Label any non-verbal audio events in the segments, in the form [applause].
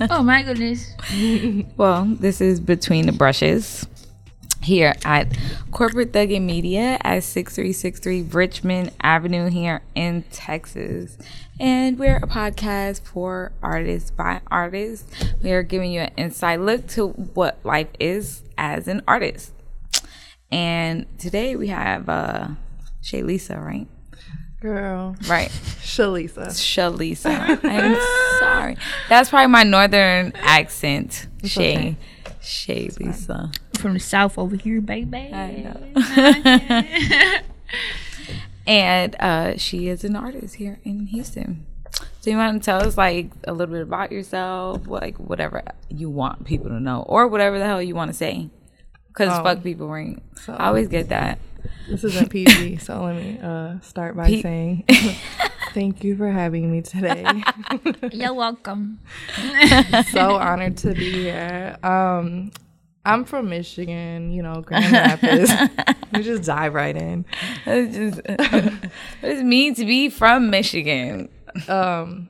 [laughs] Oh my goodness. [laughs] Well, this is Between the Brushes here at Corporate Thuggin Media at 6363 Richmond Avenue here in Texas. And we're a podcast for artists by artists. We are giving you an inside look to what life is as an artist. And today we have uh Shay Lisa, right? Girl. Right. Shalisa. Shalisa. [laughs] I'm sorry. That's probably my northern accent. Shay. okay. Shay Lisa. From the south over here, baby. I know. [laughs] and uh, she is an artist here in Houston. So you want to tell us like a little bit about yourself, like whatever you want people to know, or whatever the hell you want to say. Because Oh. fuck people ring. So- I always get that. This isn't [laughs] PG, so let me uh, start by P- saying [laughs] [laughs] thank you for having me today. You're welcome. so honored to be here. Um, I'm from Michigan, you know, Grand Rapids. we just dive right in. It's just, what does it mean to be from Michigan? Um,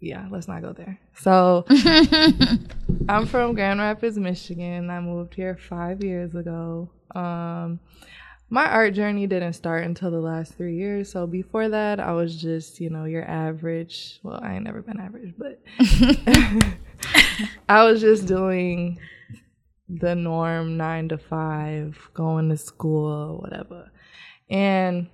yeah, let's not go there. So, [laughs] I'm from Grand Rapids, Michigan. I moved here five years ago. Um, my art journey didn't start until the last three years. So before that, I was just, you know, your average. Well, I ain't never been average, but [laughs] [laughs] I was just doing the norm nine to five, going to school, whatever. And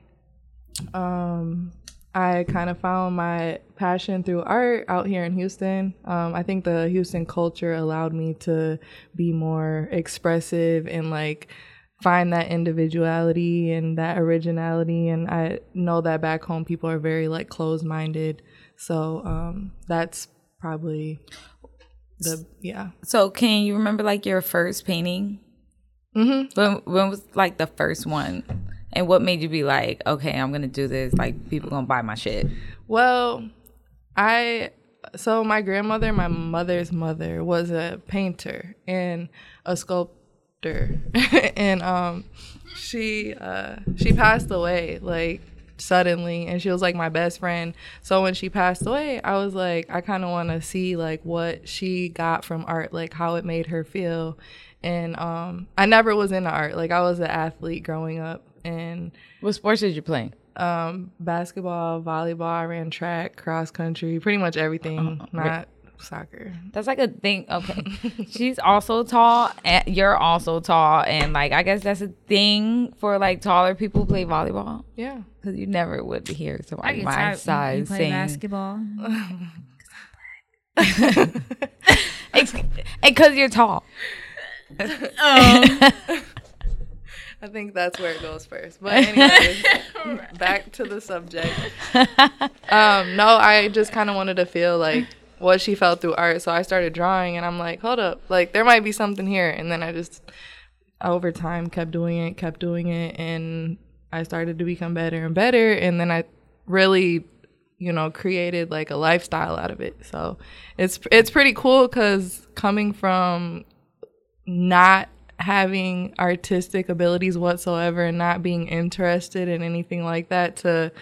um, I kind of found my passion through art out here in Houston. Um, I think the Houston culture allowed me to be more expressive and like find that individuality and that originality. And I know that back home people are very like closed minded. So um, that's probably the, yeah. So can you remember like your first painting? Mm-hmm. When when was like the first one? And what made you be like, okay, I'm gonna do this, like people gonna buy my shit. Well, I so my grandmother, my mother's mother, was a painter and a sculptor, [laughs] and um, she uh, she passed away like suddenly, and she was like my best friend. So when she passed away, I was like, I kind of want to see like what she got from art, like how it made her feel. And um, I never was into art. Like I was an athlete growing up, and What sports did you play? um, basketball, volleyball, I ran track, cross country, pretty much everything, not soccer. That's like a thing. Okay, [laughs] she's also tall, and you're also tall, and like I guess that's a thing for like taller people play volleyball Yeah. because you never would hear I somebody get my tired when you size play saying basketball. [laughs] because you're tall. [laughs] I think that's where it goes first. But [laughs] anyways, back to the subject. [laughs] Um, no, I just kind of wanted to feel like what she felt through art. So I started drawing and I'm like, hold up, like there might be something here. And then I just, over time, kept doing it, kept doing it. And I started to become better and better. And then I really, you know, created like a lifestyle out of it. So it's, it's pretty cool because coming from not having artistic abilities whatsoever and not being interested in anything like that to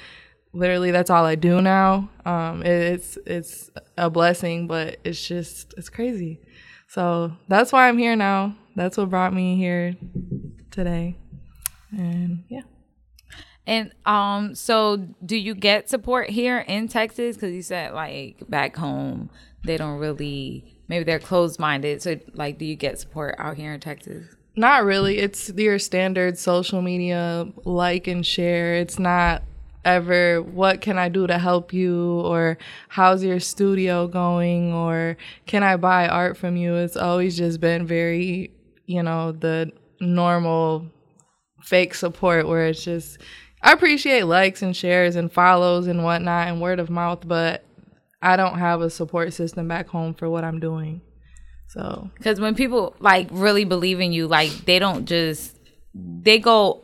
literally that's all I do now. Um, it- it's it's a blessing, but it's just it's crazy. So that's why I'm here now. That's what brought me here today. And yeah. And um, so do you get support here in Texas? Because you said like back home they don't really maybe they're closed minded. So like, do you get support out here in Texas? Not really. It's your standard social media like and share. It's not ever what can I do to help you or how's your studio going or can I buy art from you. It's always just been very, you know, the normal fake support where it's just I appreciate likes and shares and follows and whatnot and word of mouth, but I don't have a support system back home for what I'm doing. So Because when people like really believe in you, like they don't just they go.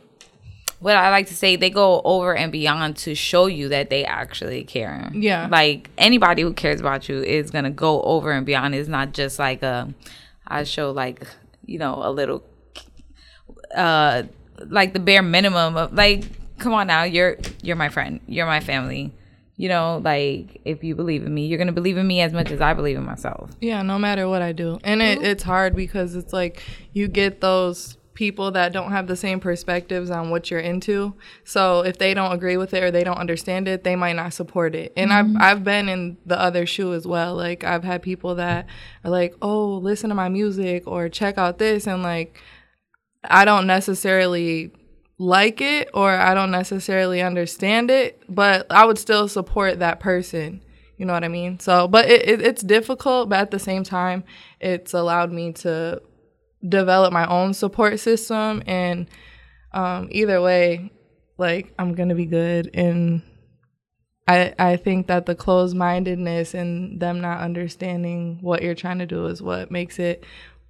What I like to say, they go over and beyond to show you that they actually care. Yeah. Like anybody who cares about you is gonna go over and beyond. It's not just like a, I show like you know a little, uh, like the bare minimum of like, come on now, you're you're my friend, you're my family, You know, like if you believe in me, you're gonna believe in me as much as I believe in myself. Yeah, no matter what I do. And it, it's hard because it's like you get those people that don't have the same perspectives on what you're into. So if they don't agree with it or they don't understand it, they might not support it. And Mm-hmm. I've I've been in the other shoe as well. Like I've had people that are like, "Oh, listen to my music or check out this," and like I don't necessarily like it or I don't necessarily understand it, but I would still support that person. You know what I mean? So, but it, it, it's difficult, but at the same time, it's allowed me to develop my own support system. And um, either way, like I'm gonna be good. And I I think that the closed mindedness and them not understanding what you're trying to do is what makes it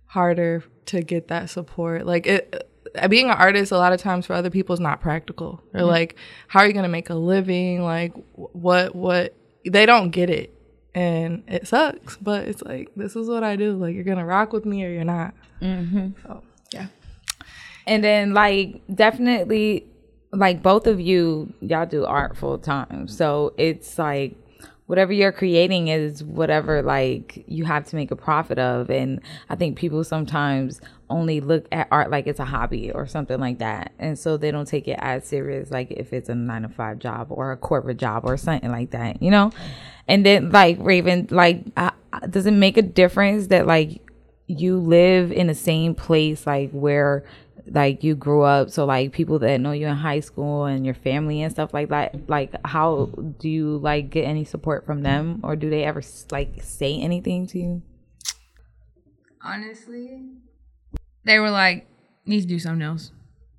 harder to get that support. Like it being an artist a lot of times for other people is not practical. They're like, how are you gonna make a living? Like what what they don't get it. And it sucks, but it's like this is what I do. Like you're gonna rock with me or you're not. Mm-hmm. So yeah. And then like definitely like both of you y'all do art full time. So it's like whatever you're creating is whatever like you have to make a profit of and I think people sometimes only look at art like it's a hobby or something like that. And so they don't take it as serious like if it's a 9 to 5 job or a corporate job or something like that, you know? And then like Raven like uh, does it make a difference that like you live in the same place like where like you grew up so like people that know you in high school and your family and stuff like that like how do you like get any support from them or do they ever like say anything to you Honestly, they were like, "Need to do something else,"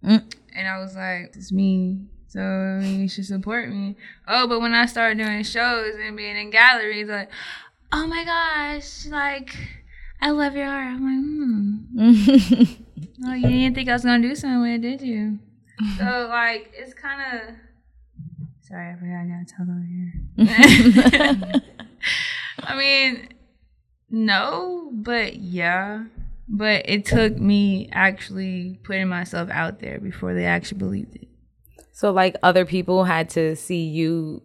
Mm. and I was like, "It's me." So you should support me. Oh, but when I started doing shows and being in galleries, like, oh my gosh, like, I love your art. I'm like, hmm. [laughs] Oh, you didn't think I was gonna do something with it, did you? so like, it's kind of. Sorry, I forgot I gotta talk over here. I mean, no, but yeah. But it took me actually putting myself out there before they actually believed it. so like other people had to see you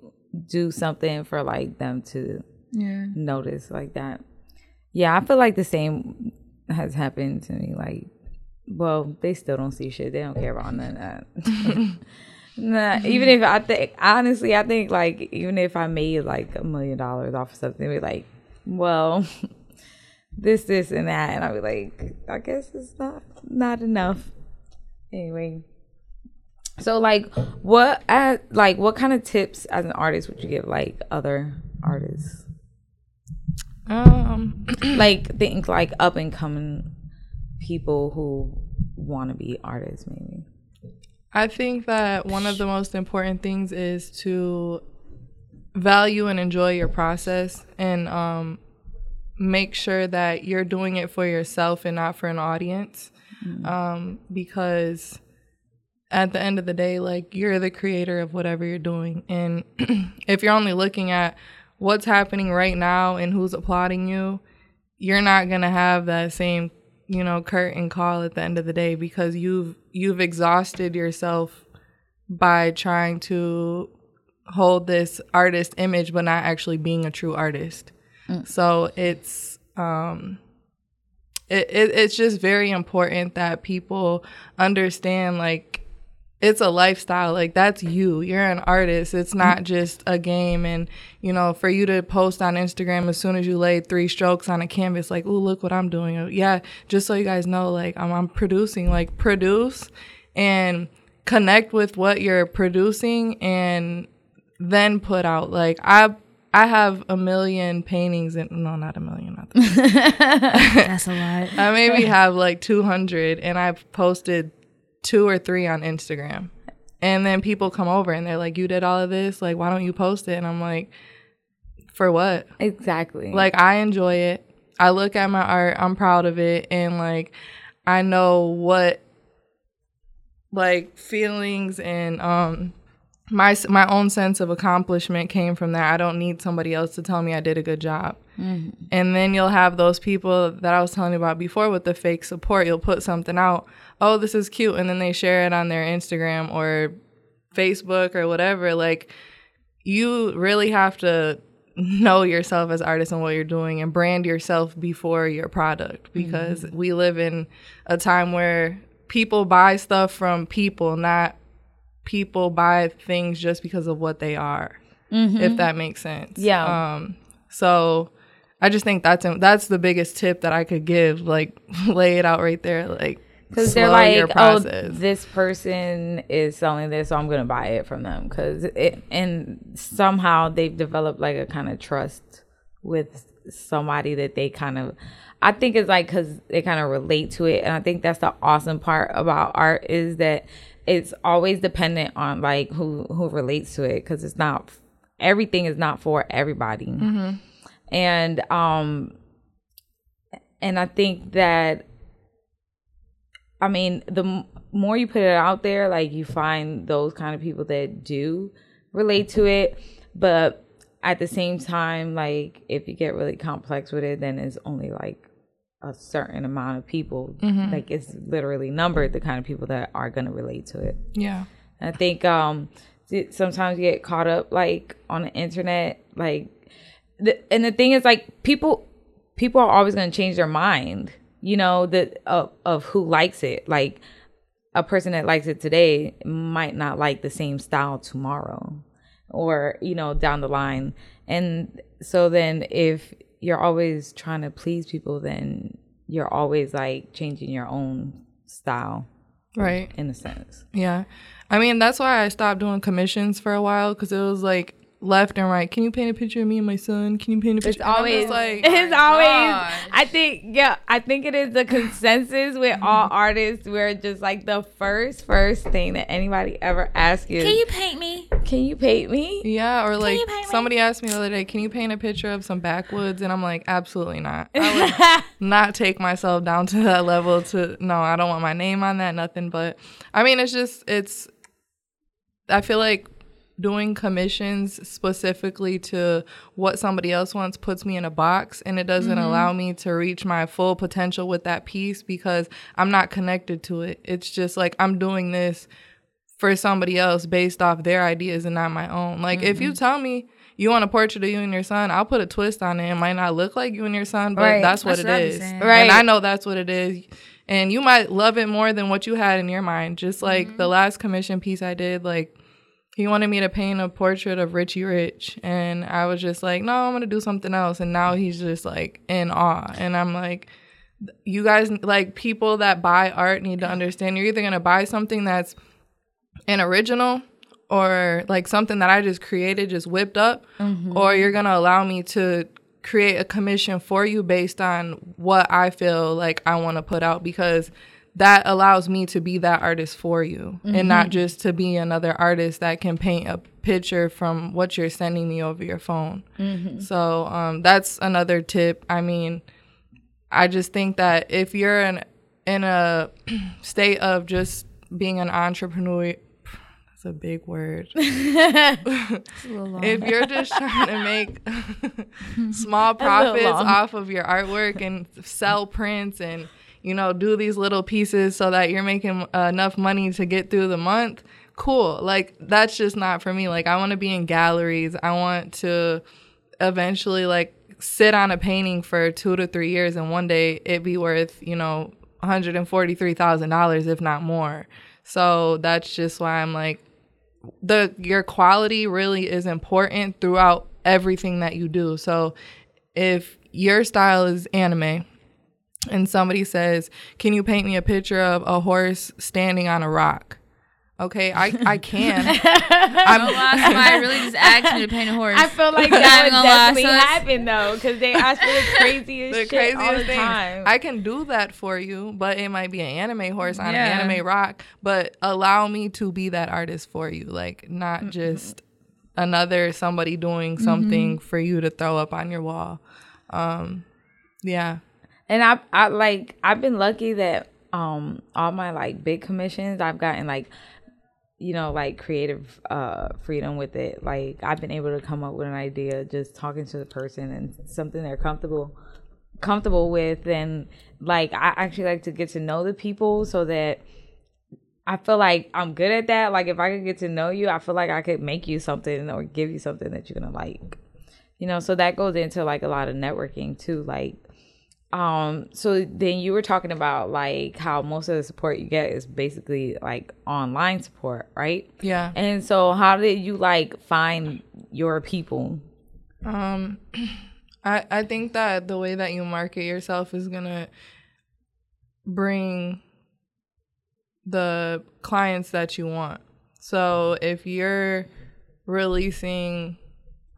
do something for like them to Yeah. notice like that yeah i feel like the same has happened to me like well they still don't see shit they don't care about none of that [laughs] nah, even if i think honestly i think like even if i made like a million dollars off of something be like well [laughs] this this and that. And i'd be like i guess it's not not enough. Anyway. So like what at like what kind of tips as an artist would you give like other artists? Um, [clears throat] like think like up and coming people who want to be artists maybe. I think that one of the most important things is to value and enjoy your process and um, make sure that you're doing it for yourself and not for an audience. Um, because at the end of the day, like you're the creator of whatever you're doing. And [clears throat] if you're only looking at what's happening right now and who's applauding you, you're not going to have that same you know curtain call at the end of the day because you've you've exhausted yourself by trying to hold this artist image but not actually being a true artist so it's um it, it it's just very important that people understand like it's a lifestyle like that's you. You're an artist. It's not just a game. And you know for you to post on instagram as soon as you lay three strokes on a canvas like oh look what i'm doing. Oh, yeah just so you guys know like i'm, I'm producing like produce and connect with what you're producing and then put out. Like i i have a million paintings and no not a million not that [laughs] That's a lot. I maybe have like 200 and I've posted two or three on Instagram. And then people come over and they're like, You did all of this? Like, why don't you post it? And I'm like, For what? exactly Like, I enjoy it. I look at my art, I'm proud of it. And like, I know what like feelings and um my my own sense of accomplishment came from that. I don't need somebody else to tell me I did a good job. And then you'll have those people that I was telling you about before with the fake support. You'll put something out, oh, this is cute, and then they share it on their Instagram or Facebook or whatever. Like you really have to [laughs] know yourself as artists and what you're doing and brand yourself before your product because mm-hmm. we live in a time where people buy stuff from people, not people buy things just because of what they are. Mm-hmm. If that makes sense. Yeah. Um so I just think that's that's the biggest tip that I could give. Like [laughs] lay it out right there. Like because they're like, oh, this person is selling this, so I'm gonna buy it from them. Because it and somehow they've developed like a kind of trust with somebody that they kind of. I think it's like because they kind of relate to it, and I think that's the awesome part about art is that it's always dependent on like who who relates to it because it's not everything is not for everybody, mm-hmm. and um, and I think that I mean, the m- more you put it out there, like you find those kind of people that do relate to it. But at the same time, like if you get really complex with it, then it's only like a certain amount of people. Mm-hmm. Like it's literally numbered the kind of people that are gonna relate to it. Yeah. I think um sometimes you get caught up like on the internet, like the, and the thing is like people people are always gonna change their mind you know, the of, of who likes it. Like a person that likes it today might not like the same style tomorrow or, you know, down the line. And so then if you're always trying to please people, then you're always like changing your own style. Right. In a sense. Yeah. I mean, that's why I stopped doing commissions for a while because it was like left and right. Can you paint a picture of me and my son? Can you paint a picture? It's always like it's always. Gosh. I think yeah, I think it is the consensus with all mm-hmm. artists We're just like the first first thing that anybody ever asks you. Can you paint me? Can you paint me? Yeah, or like somebody me? asked me the other day, can you paint a picture of some backwoods? And I'm like, absolutely not. I would [laughs] not take myself down to that level. To no, I don't want my name on that. Nothing. But I mean, it's just it's. I feel like doing commissions specifically to what somebody else wants puts me in a box and it doesn't mm-hmm. allow me to reach my full potential with that piece because I'm not connected to it. It's just like I'm doing this for somebody else based off their ideas and not my own. Like mm-hmm. if you mm-hmm. tell me you want a portrait of you and your son, I'll put a twist on it. It might not look like you and your son, but right. that's what that's it what is. Right. And I know that's what it is. And you might love it more than what you had in your mind. Just like mm-hmm. the last commission piece I did, like he wanted me to paint a portrait of Richie Rich and I was just like, "No, I'm going to do something else." And now he's just like in awe and I'm like you guys like people that buy art need to understand you're either going to buy something that's an original or like something that I just created just whipped up mm-hmm. or you're going to allow me to create a commission for you based on what I feel like I want to put out because that allows me to be that artist for you mm-hmm. and not mm-hmm. just to be another artist that can paint a picture from what you're sending me over your phone. Mm-hmm. So um, that's another tip. I mean, I just think that if you're in in a [clears throat] state of just being an entrepreneur, that's a big word. [laughs] a if you're just [laughs] trying to make [laughs] small profits off of your artwork and sell prints and you know, do these little pieces so that you're making uh, enough money to get through the month, cool. Like that's just not for me. Like I want to be in galleries. I want to eventually like sit on a painting for 2 to 3 years and one day it be worth, you know, $143,000 if not more. So that's just why I'm like the your quality really is important throughout everything that you do. So if your style is anime, and somebody says, Can you paint me a picture of a horse standing on a rock? Okay, I, I can. [laughs] I'm gonna lie, somebody really just asked me to paint a horse. I feel like [laughs] that would definitely lie, so happen though, because they ask for the [laughs] craziest the shit all the things. time. I can do that for you, but it might be an anime horse on yeah. an anime rock. But allow me to be that artist for you, like not mm-hmm. just another somebody doing something mm-hmm. for you to throw up on your wall. Um, yeah, and I I like I've been lucky that um all my like big commissions I've gotten like you know like creative uh freedom with it like i've been able to come up with an idea just talking to the person and something they're comfortable comfortable with and like i actually like to get to know the people so that I feel like I'm good at that. Like if I could get to know you, I feel like I could make you something or give you something that you're gonna like. You know, so that goes into like a lot of networking too. Like, um, so then you were talking about like how most of the support you get is basically like online support, right? Yeah. And so how did you like find your people? Um, [clears throat] I I think that the way that you market yourself is gonna bring the clients that you want. So if you're releasing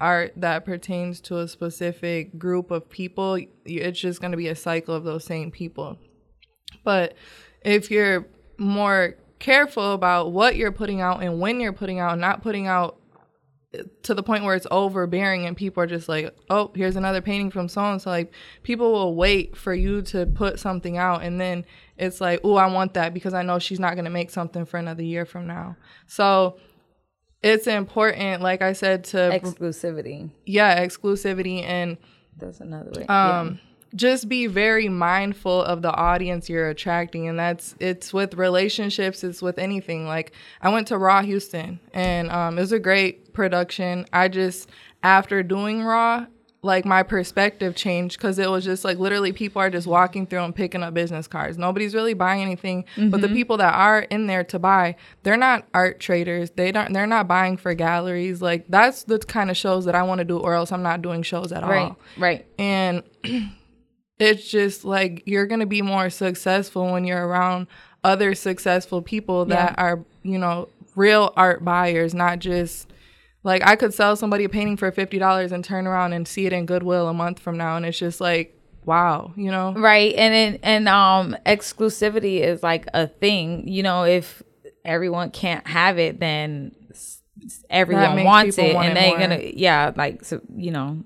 art that pertains to a specific group of people, it's just going to be a cycle of those same people. But if you're more careful about what you're putting out and when you're putting out, not putting out eh, to the point where it's overbearing and people are just like, oh, here's another painting from so and so. Like, people will wait for you to put something out, and then it's like, oh, I want that because I know she's not going to make something for another year from now. So, it's important, like I said, to exclusivity. Yeah, exclusivity, and that's another way. Um, yeah just be very mindful of the audience you're attracting and that's it's with relationships it's with anything like i went to raw houston and um, it was a great production i just after doing raw like my perspective changed because it was just like literally people are just walking through and picking up business cards nobody's really buying anything mm-hmm. but the mm-hmm. people that are in there to buy they're not art traders they don't they're not buying for galleries like that's the kind of shows that i want to do or else i'm not doing shows at right, all right and [clears throat] it's just like you're going to be more successful when you're around other successful people that yeah. are, you know, real art buyers, not just like I could sell somebody a painting for $50 and turn around and see it in Goodwill a month from now and it's just like wow, you know. Right. And it, and um exclusivity is like a thing, you know, if everyone can't have it then everyone wants it want and they're going to yeah, like so, you know.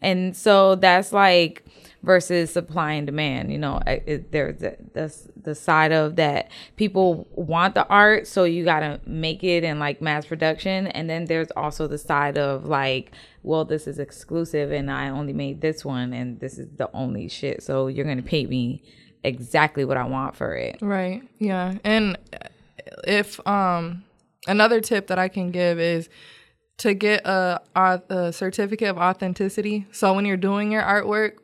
And so that's like versus supply and demand. You know, there's the, the side of that people want the art, so you gotta make it in like mass production, and then there's also the side of like, well, this is exclusive, and I only made this one, and this is the only shit, so you're gonna pay me exactly what I want for it. Right. Yeah. And if um another tip that I can give is to get a, a, certificate of authenticity. So when you're doing your artwork,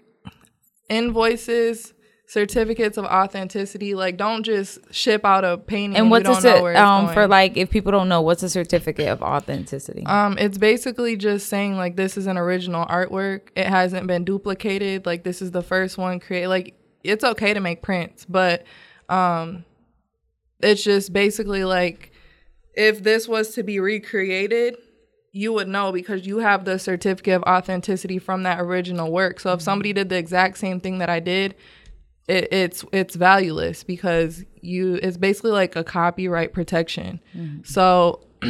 invoices, certificates of authenticity. Like, don't just ship out a painting. And what's a um for like if people don't know what's a certificate of authenticity? Um, it's basically just saying like this is an original artwork. It hasn't been duplicated. Like this is the first one created. Like it's okay to make prints, but um, it's just basically like if this was to be recreated you would know because you have the certificate of authenticity from that original work. So if mm-hmm. somebody did the exact same thing that I did, it, it's it's valueless because you it's basically like a copyright protection. Mm-hmm. So, [clears throat]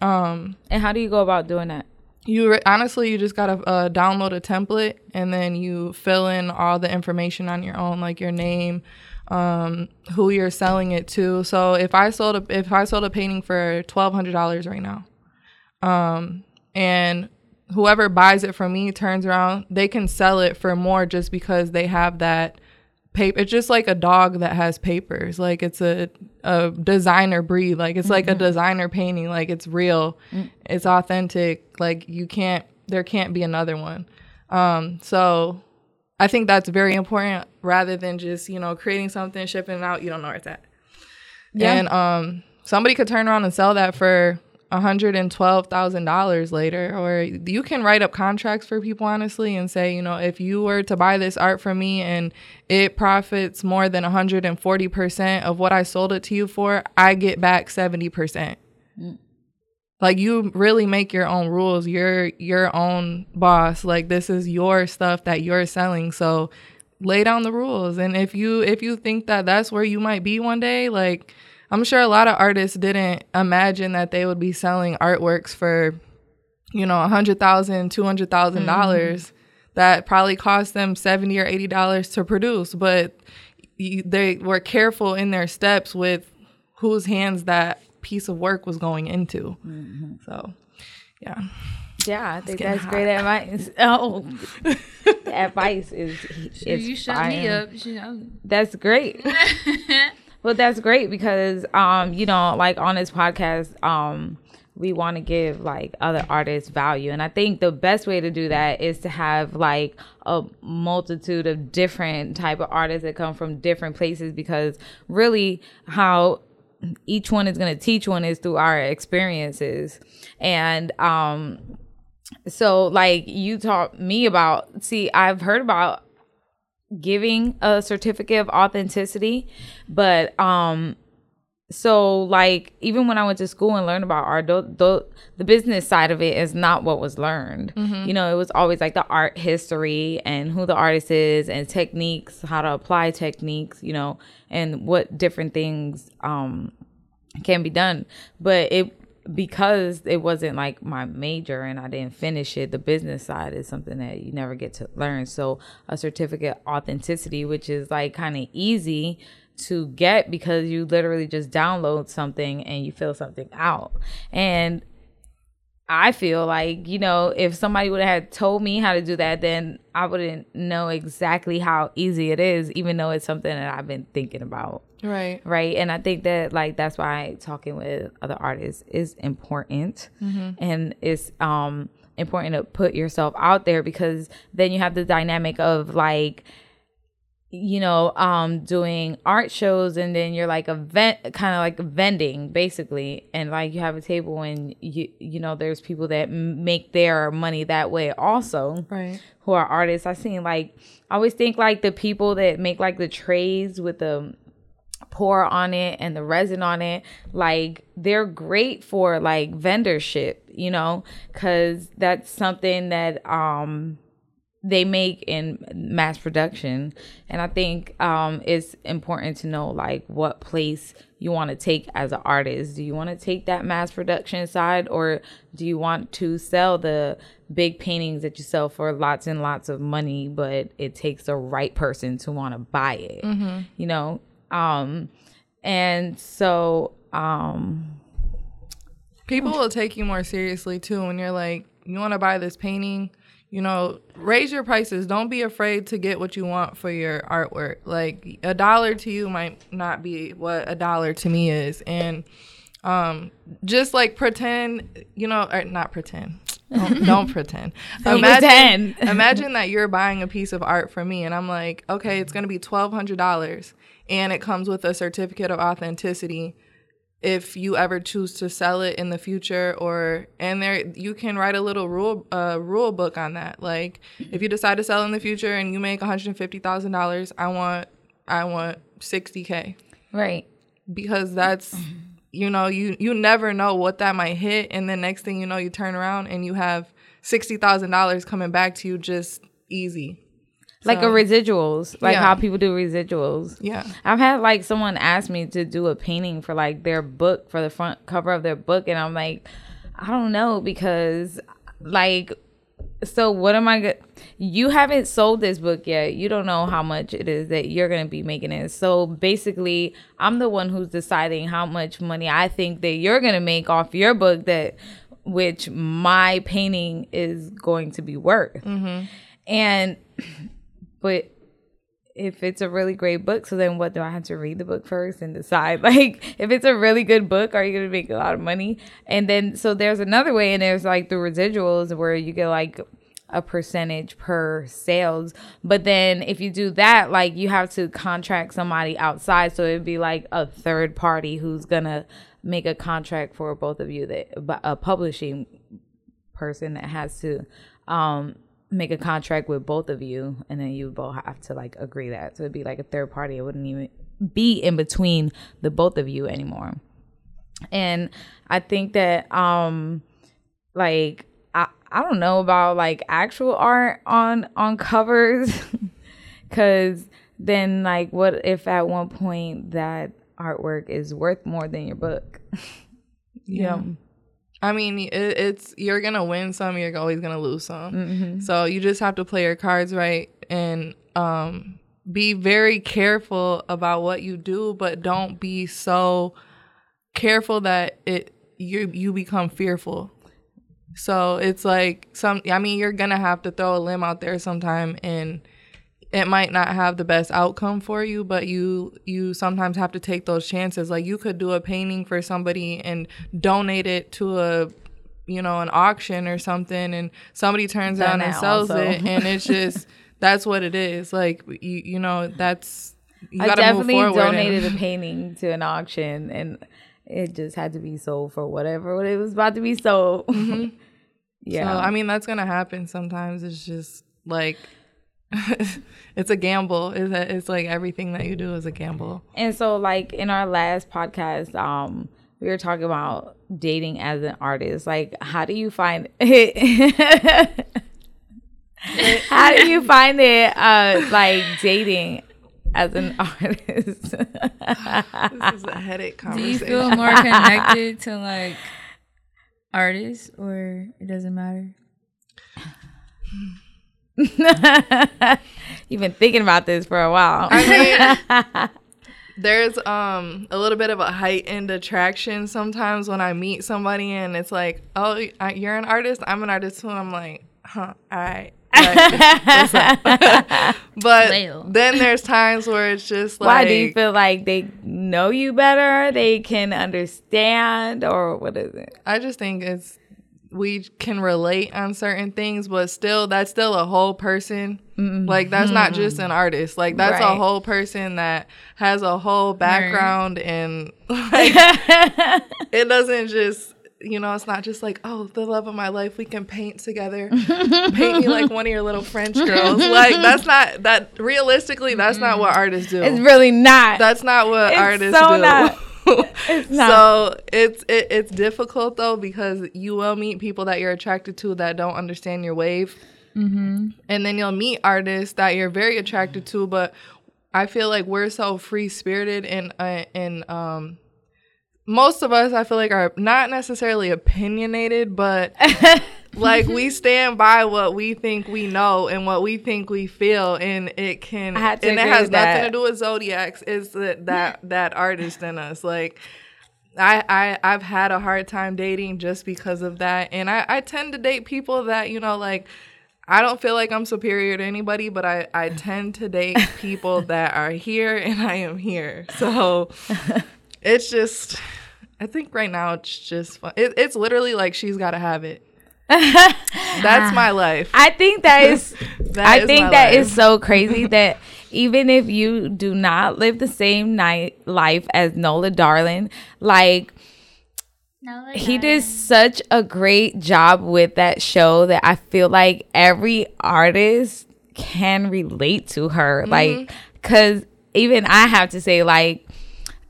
um, and how do you go about doing that? You re- honestly, you just gotta uh, download a template and then you fill in all the information on your own, like your name, um, who you're selling it to. So if I sold a if I sold a painting for twelve hundred dollars right now, um, and whoever buys it from me turns around, they can sell it for more just because they have that paper. It's just like a dog that has papers. Like it's a a designer breed. Like it's mm-hmm. like a mm-hmm. designer painting. Like it's real. Mm. It's authentic. Like you can't. There can't be another one. Um, so I think that's very important rather than just you know creating something, shipping it out. You don't know where it's at. Yeah. And um, somebody could turn around and sell that for $112,000 later or you can write up contracts for people honestly and say, you know, if you were to buy this art from me and it profits more than 140% of what I sold it to you for, I get back 70%. Mm. Like you really make your own rules. You're your own boss. Like this is your stuff that you're selling. So lay down the rules and if you if you think that that's where you might be one day, like I'm sure a lot of artists didn't imagine that they would be selling artworks for, you know, a hundred thousand, two hundred thousand mm-hmm. dollars that probably cost them seventy or eighty dollars to produce, but they were careful in their steps with whose hands that piece of work was going into. Mm-hmm. So, yeah. Yeah, I think that's hot. great advice. [laughs] Oh, [laughs] advice is, is you shut me up. That's great. [laughs] well, that's great because um, you know, like on this podcast, um, we want to give like other artists value. And i think the best way to do that is to have like a multitude of different type of artists that come from different places because really how each one is going to teach one is through our experiences. And um so like you taught me about see i've heard about giving a certificate of authenticity but um so like even when i went to school and learned about art the, the, the business side of it is not what was learned mm-hmm. you know it was always like the art history and who the artist is and techniques how to apply techniques you know and what different things um can be done but it because it wasn't like my major and I didn't finish it, the business side is something that you never get to learn. So a certificate authenticity, which is like kind of easy to get because you literally just download something and you fill something out. And I feel like, you know, if somebody would have told me how to do that, then I wouldn't know exactly how easy it is, even though it's something that I've been thinking about. Right. Right. And I think that, like, that's why talking with other artists is important. Mm-hmm. And it's um important to put yourself out there because then you have the dynamic of, like, you know, um, doing art shows and then you're like a vent, kind of like vending basically. And like you have a table and you, you know, there's people that make their money that way also. Right. Who are artists. I seen like, I always think like the people that make like the trays with the pour on it and the resin on it, like they're great for like vendorship, you know, cause that's something that, um, they make in mass production. And i think um, it's important to know like what place you want to take as an artist. Do you want to take that mass production side or do you want to sell the big paintings that you sell for lots and lots of money but it takes the right person to want to buy it? Mm-hmm. you know? Um and so um people will take you more seriously too when you're like you want to buy this painting you know, raise your prices. Don't be afraid to get what you want for your artwork. Like a dollar to you might not be what a dollar to me is. And um just like pretend, you know, or not pretend. Don't, [laughs] don't pretend. imagine, [laughs] imagine that you're buying a piece of art from me and I'm like, okay, it's going to be $1200 and it comes with a certificate of authenticity if you ever choose to sell it in the future or and there you can write a little rule uh, rule book on that. Like if you decide to sell in the future and you make $150,000 I want I want 60k right. Because that's you know you you never know what that might hit. And then next thing you know you turn around and you have $60,000 coming back to you just easy like a residuals, like yeah. how people do residuals. Yeah. I've had like someone ask me to do a painting for like their book for the front cover of their book and I'm like I don't know because like so what am I good you haven't sold this book yet. You don't know how much it is that you're going to be making it. So basically, I'm the one who's deciding how much money I think that you're going to make off your book that which my painting is going to be worth. Mm-hmm. And but if it's a really great book, so then what do I have to read the book first and decide? [laughs] Like, if it's a really good book, are you going to make a lot of money? And then, so there's another way, and there's like the residuals where you get like a percentage per sales. But then if you do that, like you have to contract somebody outside. So it'd be like a third party who's going to make a contract for both of you that a publishing person that has to um make a contract with both of you and then you both have to like agree that. So it'd be like a third party. It wouldn't even be in between the both of you anymore. And i think that um like i i don't know about like actual art on on covers. [laughs] Because then like what if at one point that artwork is worth more than your book? [laughs] Yeah. you know? I mean, it, it's you're gonna win some, you're always gonna lose some. Mm-hmm. So you just have to play your cards right and um, be very careful about what you do, but don't be so careful that it you you become fearful. So it's like some. I mean, you're gonna have to throw a limb out there sometime, and it might not have the best outcome for you but you you sometimes have to take those chances like you could do a painting for somebody and donate it to a you know an auction or something and somebody turns Done around and sells also. it and it's [laughs] just that's what it is like you you know that's you I definitely forward and- donated a painting to an auction, and it just had to be sold for whatever it was about to be sold. Mm-hmm. [laughs] yeah, So I mean that's gonna happen sometimes. It's just like [laughs] it's a gamble. It's, it's like everything that you do is a gamble. And so like in our last podcast, um, we were talking about dating as an artist. Like how do you find it [laughs] how do you find it uh like dating as an [laughs] artist? This is a headache Do you feel more connected to like artists, or it doesn't matter? [laughs] You've been thinking about this for a while. I mean, [laughs] there's um a little bit of a heightened attraction sometimes when I meet somebody and it's like, oh, you're an artist. I'm an artist too. And I'm like, huh, all right. Like, [laughs] but Well. then there's times where it's just like, Why do you feel like they know you better? They can understand, or what is it? I just think it's we can relate on certain things, but still, that's still a whole person. Like that's not just an artist. Like that's a whole person that has a whole background and [laughs] [laughs] like it doesn't just. You know, it's not just like, oh, the love of my life, we can paint together. paint me like one of your little French girls. Like, that's not, that realistically, that's not what artists do. It's really not. That's not what It's artists so do. not. [laughs] It's [laughs] not. So it's it, it's difficult though because you will meet people that you're attracted to that don't understand your wave, mm-hmm. and then you'll meet artists that you're very attracted to. But I feel like we're so free spirited and uh, and um. Most of us, I feel like, are not necessarily opinionated, but [laughs] like we mm-hmm. stand by what we think we know and what we think we feel, and it can, I had to and it has nothing that. to do with zodiacs. Is that that that artist in us? Like, I, I I've had a hard time dating just because of that, and I I tend to date people that you know like. I don't feel like I'm superior to anybody, but I, I tend to date people [laughs] that are here and I am here. So [laughs] it's just, I think right now it's just fun. It, it's literally like she's got to have it. That's my life. I think that [laughs] is. That I is think my that life. is so crazy [laughs] that even if you do not live the same night life as Nola Darling, like No, he did such a great job with that show that I feel like every artist can relate to her. Mm-hmm. Like, cause even I have to say, like,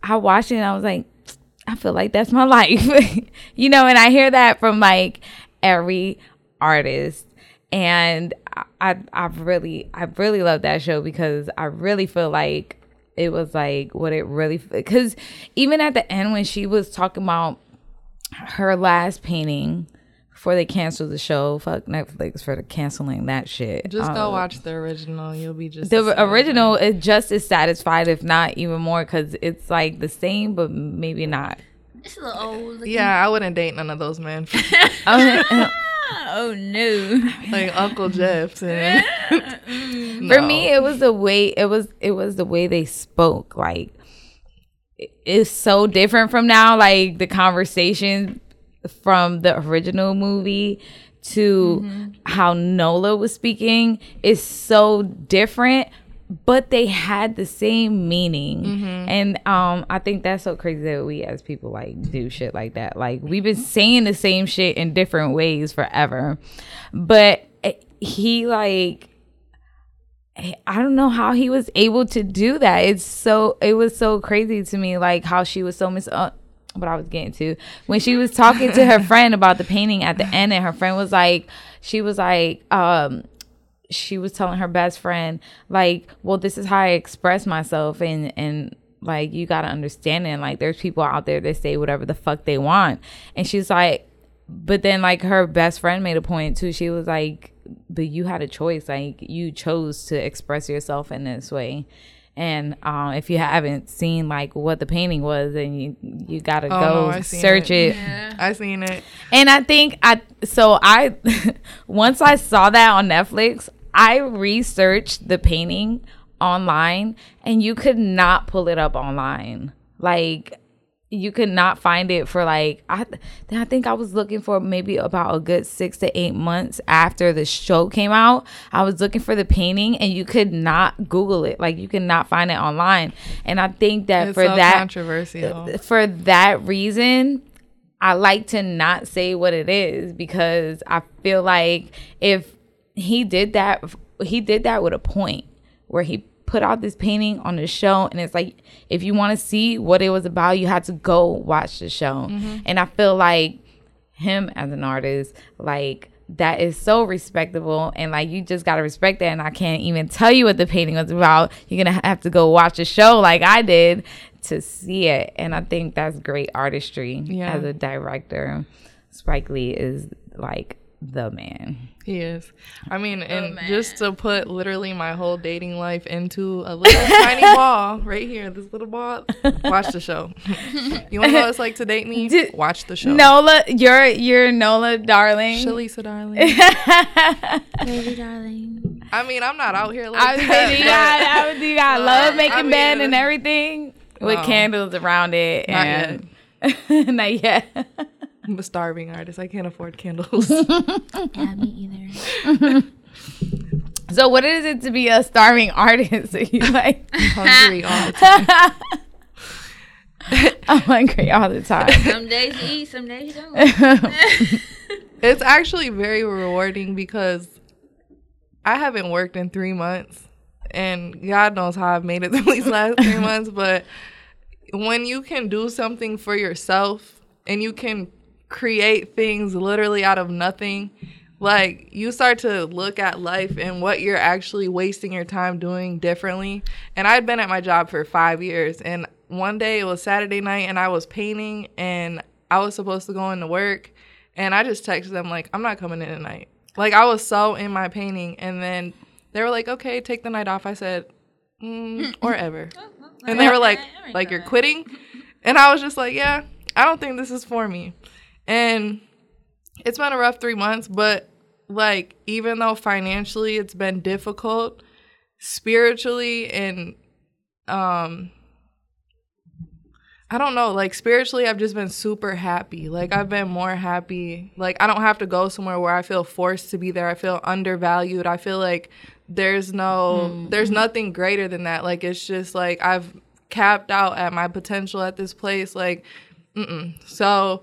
I watched it and I was like, I feel like that's my [laughs] life, you know. And I hear that from like every artist, and I, I, really, I really love that show because I really feel like it was like what it really because even at the end when she was talking about her last painting before they canceled the show. Fuck Netflix for canceling that shit. Just Uh, go watch the original. You'll be just The original is just as satisfied, if not even more, because it's like the same, but maybe not. It's a little old. looking. Yeah, I wouldn't date none of those men. [laughs] Uh, oh no. [laughs] like Uncle Jeff. [laughs] And mm. For me, it was the way it was. It was the way they spoke. Like it's so different from now. Like the conversation from the original movie to mm-hmm. how Nola was speaking is so different. But they had the same meaning, and um, I think that's so crazy that we as people like do shit like that. Like we've been saying the same shit in different ways forever, but eh, he like I don't know how he was able to do that. It's so it was so crazy to me, like how she was so mis. Uh, what I was getting to when she was talking to her [laughs] friend about the painting at the end, and her friend was like, she was like, um, she was telling her best friend like, well, this is how I express myself, and and like you gotta understand it. Like there's people out there that say whatever the fuck they want, and she's like, but then like her best friend made a point too. She was like, but you had a choice. Like you chose to express yourself in this way. And um, if you haven't seen like what the painting was, then you you gotta Oh, go no, I seen search it. it. I seen it. And I think I so I [laughs] once I saw that on Netflix, I researched the painting online and you could not pull it up online. Like you could not find it for like I I think I was looking for maybe about a good 6 to 8 months after the show came out. I was looking for the painting and you could not google it. Like you could not find it online. And I think that It's for so that controversial. for that reason, I like to not say what it is because I feel like if he did that, he did that with a point where he put out this painting on the show, and it's like if you want to see what it was about, you had to go watch the show. Mm-hmm. And I feel like him as an artist, like that is so respectable and like you just gotta respect that and I can't even tell you what the painting was about. You're gonna have to go watch the show like I did to see it. And I think that's great artistry Yeah. as a director. Spike Lee is like the man. He is. I mean, and man. just to put literally my whole dating life into a little tiny [laughs] ball right here, this little ball. Watch the show. you want to know what it's like to date me? [laughs] Did- Watch the show. Nola, you're you're Nola, darling. Shalisa, darling. [laughs] Baby darling. I mean, I'm not out here like I was that. saying, you I was, you got uh, love making I mean, bed and uh, everything with no. candles around it. Not and not yet. [laughs] I'm a starving artist. I can't afford candles. [laughs] Yeah, me either. So what is it to be a starving artist? [laughs] Are you like hungry all the time. I'm hungry all the time. Some days you eat, some days you don't. It's actually very rewarding because I haven't worked in three months, and God knows how I've made it through these last three months. But when you can do something for yourself and you can create things literally out of nothing, like you start to look at life and what you're actually wasting your time doing differently. And I'd been at my job for five years, and one day it was Saturday night, and I was painting, and I was supposed to go into work, and I just texted them like, "I'm not coming in tonight." Like I was so in my painting, and then they were like, "Okay, take the night off." I said, mm, [laughs] "Or ever," and they were like, "Like you're quitting," and I was just like, "Yeah, I don't think this is for me," and it's been a rough three months, but like even though financially it's been difficult, spiritually and um I don't know, like spiritually I've just been super happy. Like I've been more happy. Like I don't have to go somewhere where I feel forced to be there. I feel undervalued. I feel like there's no there's nothing greater than that. Like it's just like I've capped out at my potential at this place like mm-mm. So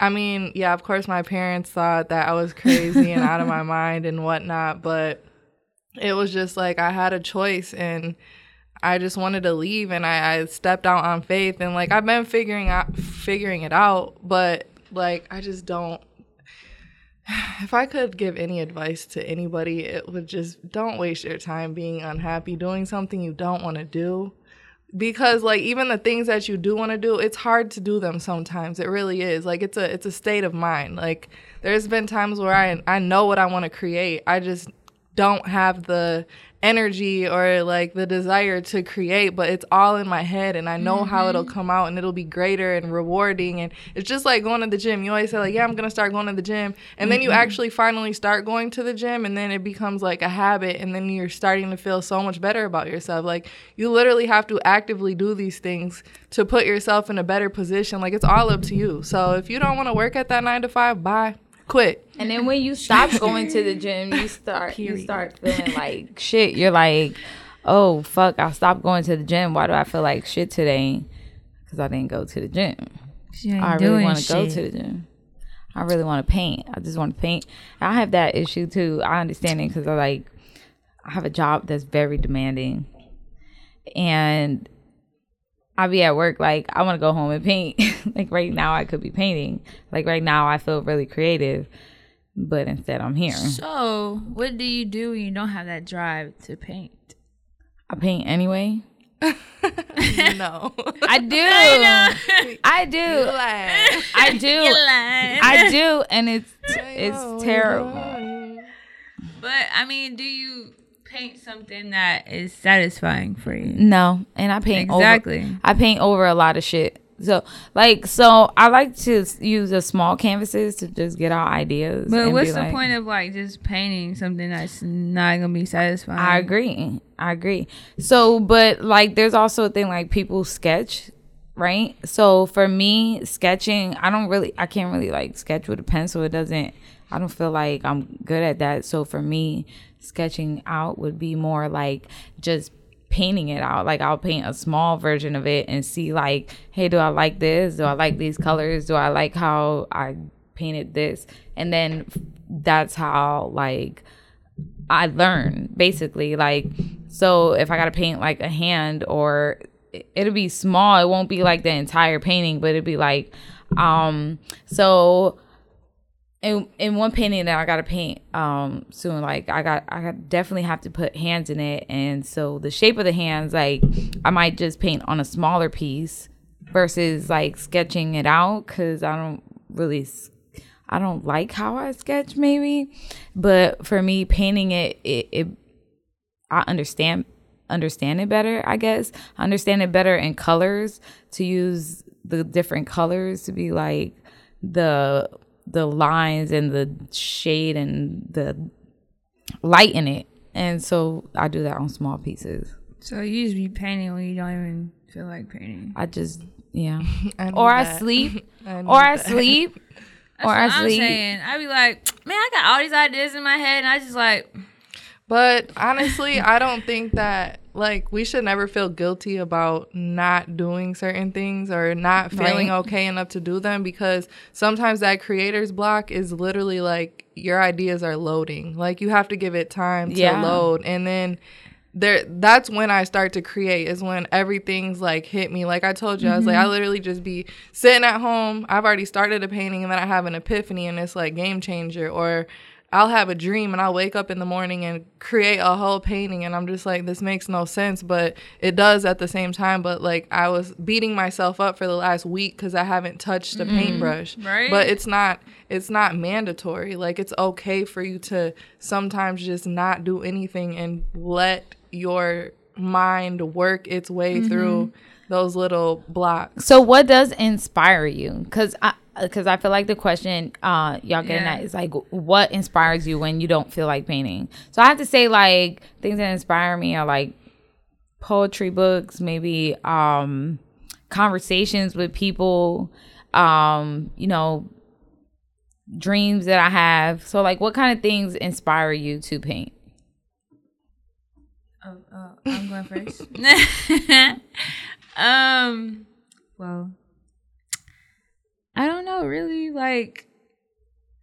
I mean, yeah, of course, my parents thought that I was crazy and out of my [laughs] mind and whatnot, but it was just like I had a choice and I just wanted to leave and I, I stepped out on faith and like I've been figuring out figuring it out, but like I just don't. [sighs] If I could give any advice to anybody, it would just don't waste your time being unhappy doing something you don't want to do because like even the things that you do want to do it's hard to do them sometimes. It really is. Like it's a it's a state of mind. Like there's been times where i i know what i want to create. I just don't have the energy or like the desire to create but it's all in my head and i know how it'll mm-hmm. come out and it'll be greater and rewarding and it's just like going to the gym. You always say like yeah i'm gonna start going to the gym and then you mm-hmm. actually finally start going to the gym and then it becomes like a habit and then you're starting to feel so much better about yourself. Like you literally have to actively do these things to put yourself in a better position. Like it's all up to you. So if you don't want to work at that nine to five bye quit And then when you stop going to the gym, you start you start feeling [laughs] like shit. You're like, oh fuck, I stopped going to the gym. Why do I feel like shit today? Because I didn't go to the gym. I really want to go to the gym. I really want to paint. I just want to paint. I have that issue too. I understand it because I like I have a job that's very demanding, and I be at work like I want to go home and paint. [laughs] like right now, I could be painting. Like right now, I feel really creative, but instead, I'm here. So, what do you do when you don't have that drive to paint? I paint anyway. [laughs] no I do. [laughs] I do. I do. I do, and it's it's terrible. But I mean, do you paint something that is satisfying for you? No, and I paint Exactly. Over, I paint over a lot of shit. So like so I like to use the small canvases to just get our ideas. But what's the like- point of like just painting something that's not gonna be satisfying? I agree. I agree. So, but like, there's also a thing like people sketch, right? So for me, sketching, I don't really, I can't really like sketch with a pencil. It doesn't. I don't feel like I'm good at that. So for me, sketching out would be more like just painting it out. Like I'll paint a small version of it and see like, hey, do I like this? Do I like these colors? Do I like how I painted this? And then that's how like I learn basically. Like, so if I gotta paint like a hand or it- it'll be small, it won't be like the entire painting, but it'd be like, um, so in in one painting that I gotta paint um soon, like I got I got definitely have to put hands in it, and so the shape of the hands, like I might just paint on a smaller piece versus like sketching it out because I don't really I don't like how I sketch maybe, but for me painting it, it, it I understand understand it better, I guess. I understand it better in colors to use the different colors to be like the the lines and the shade and the light in it. And so I do that on small pieces. So you just be painting when you don't even feel like painting. I just yeah. [laughs] I or I sleep. [laughs] I or I sleep. [laughs] Or I what I'm sleep. saying. I be like, man, I got all these ideas in my head, and I just like, But honestly, I don't think that like we should never feel guilty about not doing certain things or not feeling Right. okay enough to do them because sometimes that creator's block is literally like your ideas are loading. Like you have to give it time to Yeah. load and then there that's when I start to create is when everything's like hit me. Like I told you, I was like I mm-hmm. literally just be sitting at home. I've already started a painting and then I have an epiphany and it's like game changer or I'll have a dream and I'll wake up in the morning and create a whole painting and I'm just like this makes no sense but it does at the same time but like I was beating myself up for the last week cuz I haven't touched a mm-hmm. paintbrush. Right. But it's not it's not mandatory. Like it's okay for you to sometimes just not do anything and let your mind work its way through mm-hmm. those little blocks. So what does inspire you? Cause I because I feel like the question uh y'all getting Yeah. at is like what inspires you when you don't feel like painting. So I have to say like things that inspire me are like poetry books, maybe um conversations with people, um, you know, dreams that I have. So like what kind of things inspire you to paint? oh, oh I'm going first. [laughs] [laughs] um, well, I don't know. Really, like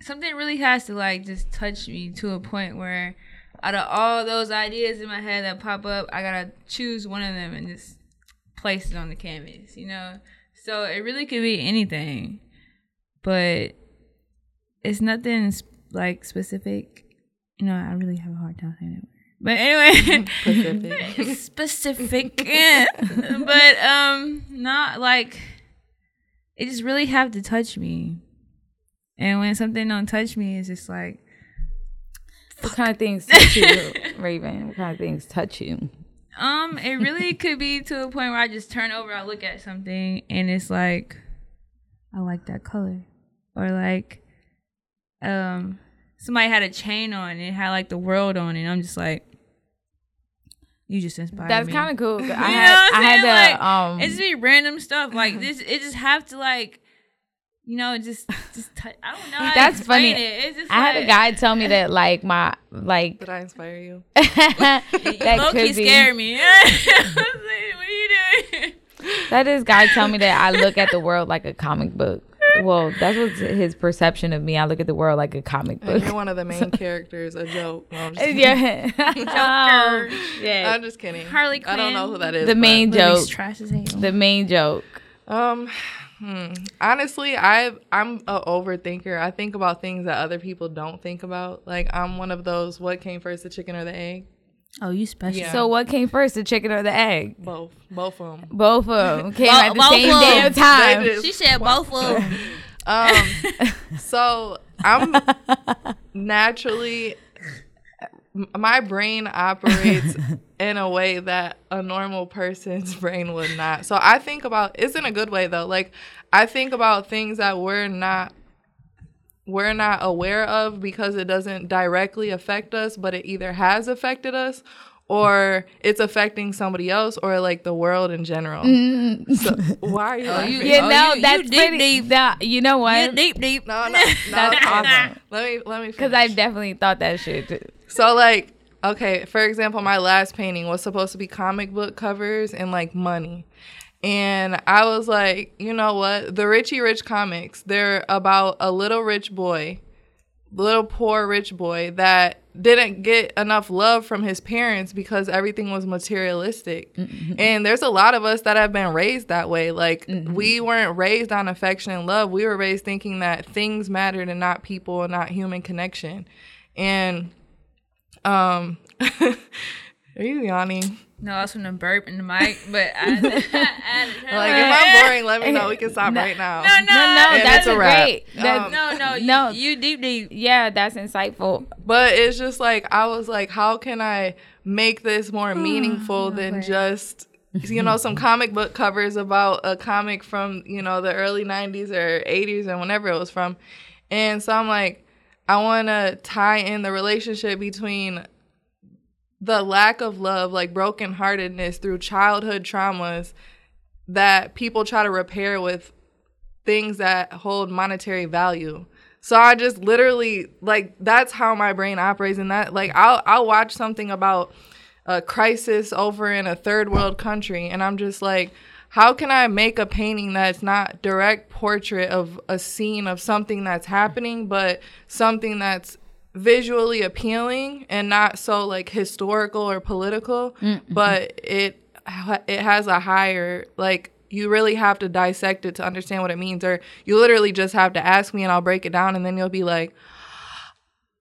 something really has to like just touch me to a point where, out of all those ideas in my head that pop up, I gotta choose one of them and just place it on the canvas. You know, so it really could be anything, but it's nothing like specific. You know, I really have a hard time saying it. But anyway, Specific. [laughs] specific [laughs] but um not like it just really have to touch me and when something don't touch me it's just like What kind of things touch you, [laughs] Raven? What kind of things touch you? um it really [laughs] could be to a point where i just turn over i look at something and it's like i like that color or like um somebody had a chain on and it had like the world on it and i'm just like you just inspired That's me. That's kind of cool. [laughs] I You know had what I'm I had saying? Like, um It's just be random stuff like this. It just have to like, you know, just just. T- I don't know. How That's to funny. It. It's just I had a guy tell me that [laughs] like my like Did I inspire you? [laughs] that Low key could be scared me. I was like, what are you doing? that this guy tell me that I look at the world like a comic book. Well, that's what's his perception of me. I look at the world like a comic And book. you're one of the main [laughs] characters, a joke. No, I'm just [laughs] yeah. [laughs] Joker. Oh, yeah. I'm just kidding. Harley Quinn. I don't know who that is. The main joke. The main joke. Um, hmm. honestly, I I'm a overthinker. I think about things that other people don't think about. Like I'm one of those. What came first, the chicken or the egg? Oh, you special. Yeah. So what came first, the chicken or the egg? Both, both of them. Both of them came Bo- at the both same damn time. They. [laughs] She said both of them. [laughs] Um, so I'm naturally my brain operates [laughs] in a way that a normal person's brain would not. So I think about it's in a good way though. Like I think about things that we're not we're not aware of because it doesn't directly affect us, but it either has affected us or it's affecting somebody else or like the world in general. Mm-hmm. So, why are oh, you laughing? Yeah, Oh, no, you- that's you deep, pretty. deep. That, you know what? deep, deep. No, no, [laughs] no. That's awesome. Let me let me Because. I've definitely thought that shit. too. So like, okay, for example, my last painting was supposed to be comic book covers and like money. And I was like, you know what? The Richie Rich comics, they're about a little rich boy, little poor rich boy that didn't get enough love from his parents because everything was materialistic. And there's a lot of us that have been raised that way. Like we weren't raised on affection and love. We were raised thinking that things mattered and not people and not human connection. And um [laughs] are you yawning? No, I was from the burp in the mic, but I, I, [laughs] had to turn Like if I'm head. boring, let me know. We can stop right now. No, no, No, no, And that's it's a wrap. great. That's, Um, no, no, No. you deep, deep. yeah, that's insightful. But it's just like I was like, how can I make this more [sighs] meaningful than just you know some comic book covers about a comic from you know the early 90s or 80s or whenever it was from and so i'm like i want to tie in the relationship between the lack of love like brokenheartedness through childhood traumas that people try to repair with things that hold monetary value. So I just literally like that's how my brain operates and that like I'll I'll watch something about a crisis over in a third world country and I'm just like how can I make a painting that's not direct portrait of a scene of something that's happening but something that's visually appealing and not so like historical or political but it it has a higher like you really have to dissect it to understand what it means or you literally just have to ask me and I'll break it down and then you'll be like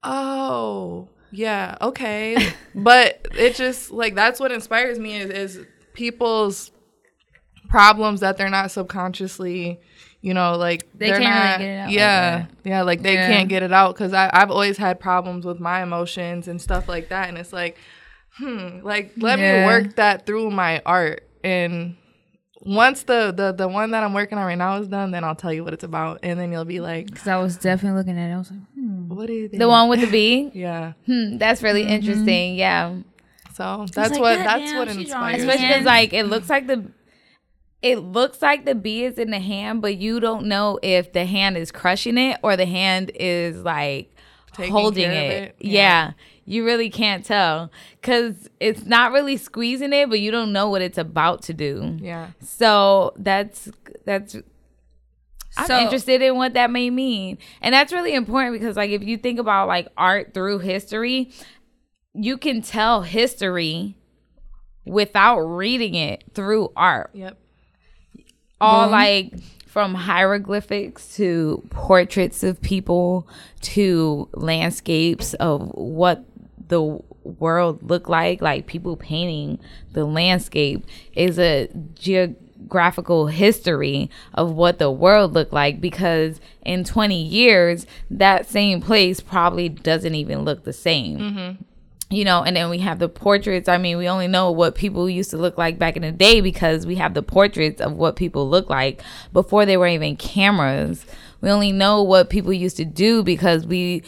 oh yeah okay. [laughs] But it just like that's what inspires me is, is people's problems that they're not subconsciously you know like They are can't really get it out like yeah that. yeah like they Yeah. can't get it out because i've always had problems with my emotions and stuff like that and it's like hmm like let me work that through my art and once the, the the one that i'm working on right now is done then i'll tell you what it's about and then you'll be like Because I was definitely looking at it. I was like, hmm. what do you think The one with the bee? [laughs] yeah Hmm, that's really interesting. Yeah. so that's like, what that's damn, what inspires me. Especially hand. because like it looks like the it looks like the bee is in the hand, but you don't know if the hand is crushing it or the hand is like Taking holding it. it? Yeah. Yeah. You really can't tell because it's not really squeezing it, but you don't know what it's about to do. yeah So that's that's I'm So- interested in what that may mean. And that's really important because like if you think about like art through history, you can tell history without reading it through art. yep All Boom. like from hieroglyphics to portraits of people to landscapes of what the world looked like, like people painting the landscape is a geographical history of what the world looked like because in 20 years that same place probably doesn't even look the same mm-hmm. You know and then we have the portraits. I mean we only know what people used to look like back in the day because we have the portraits of what people look like before they were even cameras. We only know what people used to do because we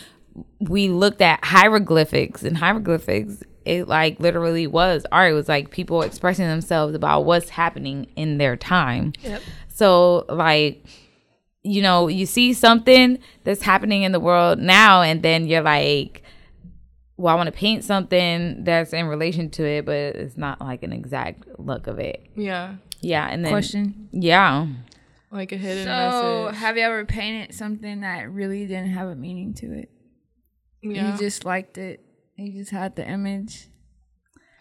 we looked at hieroglyphics and hieroglyphics it like literally was art. It was like people expressing themselves about what's happening in their time. Yep. so like you know you see something that's happening in the world now and then you're like well, I want to paint something that's in relation to it, but it's not like an exact look of it. yeah Yeah, and then Question. yeah, like a hidden So, message have you ever painted something that really didn't have a meaning to it? yeah You just liked it. You just had the image.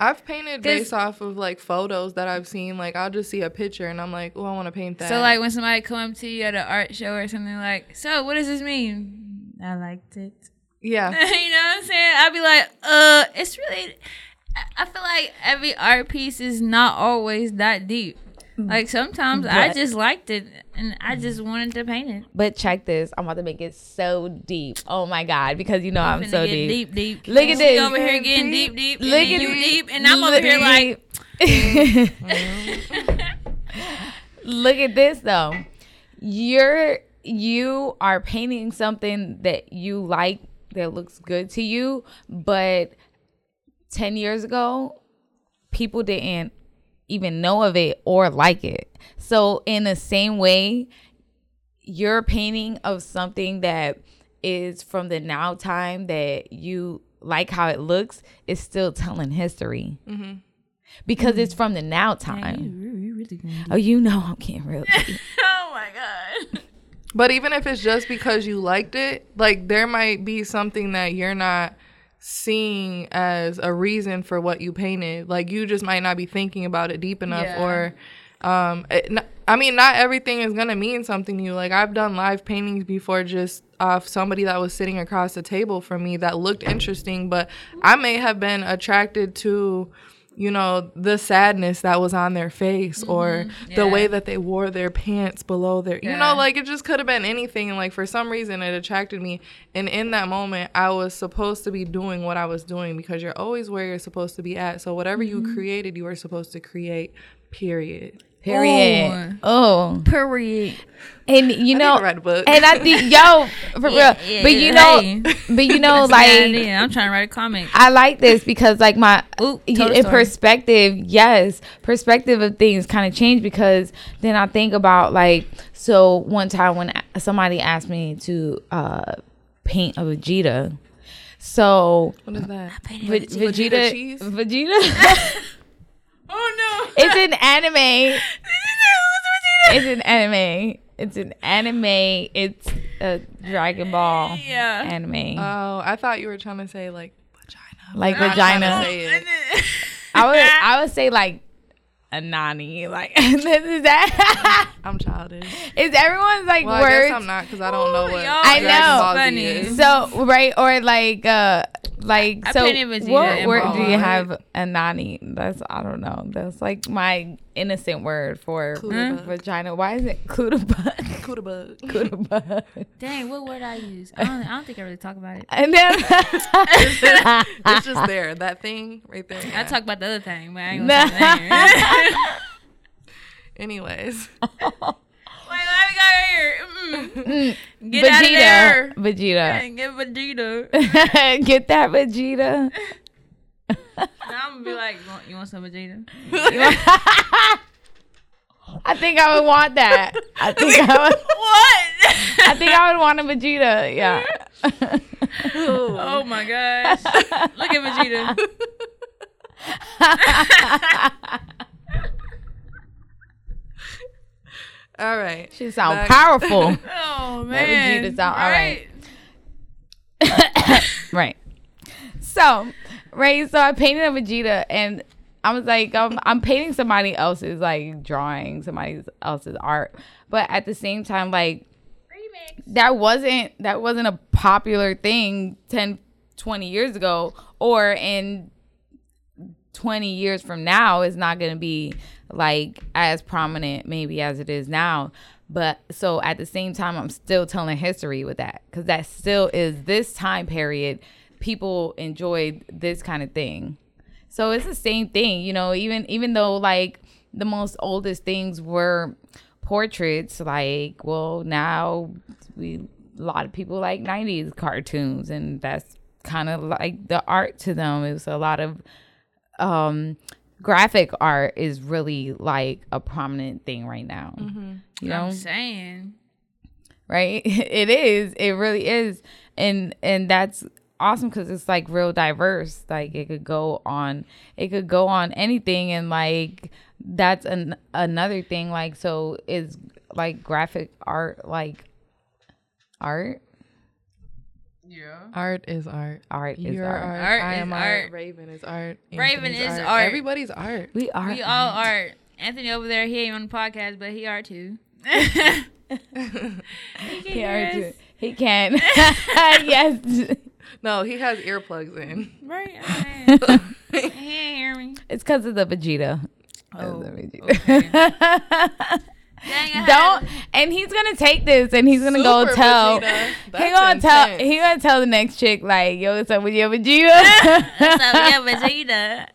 I've painted 'Cause- based off of like photos that I've seen. Like I'll just see a picture and I'm like, oh, I want to paint that. So, like, when somebody come up to you at an art show or something, like, so what does this mean? I liked it. Yeah, [laughs] you know what I'm saying? I'd be like, uh, it's really. I- feel like every art piece is not always that deep. Like sometimes I just liked it and I just wanted to paint it. But check this. I'm about to make it so deep. Oh my god, because you know I'm Finna so deep. deep, deep. Look at this. over here getting deep, deep. Look at you deep, and I'm over here like, [laughs] Look at this though. You're you are painting something that you like that looks good to you, but 10 years ago, people didn't even know of it or like it. So in the same way, your painting of something that is from the now time that you like how it looks is still telling history. Mm-hmm. Because it's mm-hmm. from the now time. you really Oh, you know I'm getting real. [laughs] Oh my god. But even if it's just because you liked it, like there might be something that you're not seeing as a reason for what you painted. Like you just might not be thinking about it deep enough Yeah. or um it, n- I mean not everything is going to mean something to you. Like I've done live paintings before just off somebody that was sitting across the table from me that looked interesting, but I may have been attracted to you know the sadness that was on their face or the way that they wore their pants below their you know like it just could have been anything. And like for some reason it attracted me. And in that moment i was supposed to be doing what i was doing because you're always where you're supposed to be at. So whatever Mm-hmm. you created you were supposed to create period Period. Oh. Period. And you I know need to a book. and I think yo, [laughs] for Yeah, real. yeah, but you know hey. but you [laughs] know That's a good like. I'm trying to write a comic. I like this because like my Ooh, y- tell the in perspective, yes, perspective of things kind of change because then I think about like so one time when somebody asked me to uh paint a Vegeta. So what is that Ve- Vegeta Vegeta? Vegeta [laughs] Oh no. It's an anime. [laughs] It's an anime. It's an anime. It's a Dragon Ball Yeah. anime. oh i thought you were trying to say like vagina like I'm not trying to vagina. I would [laughs] I would say like a nani. Like [laughs] this is that i'm childish is everyone's like well i words guess i'm not because i don't know what yo, I Dragon know. Ball Z is. so right or like uh like I so painted Vegeta what and word do you have a nani? That's I don't know. That's like my innocent word for Cooter bug. Hmm? vagina. Why is it cooter bug? [laughs] Cooter bug. Cooter bug. Dang, what word I use? I don't, I don't think I really talk about it. And then [laughs] it's just there, that thing right there. I talk about the other thing, but I ain't gonna [laughs] say the. Anyways, What we got here? Mm. Get out of Vegeta. there. Vegeta. Get Vegeta. [laughs] Get that Vegeta. Now I'm gonna be like, you want, you want some Vegeta? [laughs] I think I would want that. I [laughs] think I would. What? I think I would want a Vegeta. Yeah. oh my gosh. Look at Vegeta. All right. she sound Back- powerful. [laughs] Oh man. Vegeta's out. All right. [coughs] right. So, right. So I painted a Vegeta, and I was like, um, I'm painting somebody else's like drawing, somebody else's art, but at the same time, like that wasn't that wasn't a popular thing 10 20 years ago or in 20 years from now is not going to be like as prominent maybe as it is now. But so at the same time i'm still telling history with that because that still is this time period people enjoyed this kind of thing. So it's the same thing you know even even though like the most oldest things were portraits like well now we a lot of people like 90s cartoons and that's kind of like the art to them. It was a lot of um graphic art is really like a prominent thing right now. You know? I'm saying. right? [laughs] It is. It really is. And and that's awesome because it's like real diverse. Like it could go on it could go on anything and like that's an another thing like so is like graphic art like art Yeah. Art is art. art is You're art. art. Art I is am art. art. Raven is art. Raven Anthony's is art. Everybody's art. we are We all art. Anthony over there, he ain't on the podcast, but he art too. he [laughs] can he, art too. he can [laughs] [laughs] yes No, he has earplugs in. Right. okay. he ain't hear me. it's because of the vegeta Oh, That's a Vegeta. okay. Dang, I Don't and he's gonna take this and he's gonna go tell Vegeta. he gonna tell he gonna tell the next chick like yo what's up with your Vegeta [laughs] What's up, [laughs] yeah, Vegeta?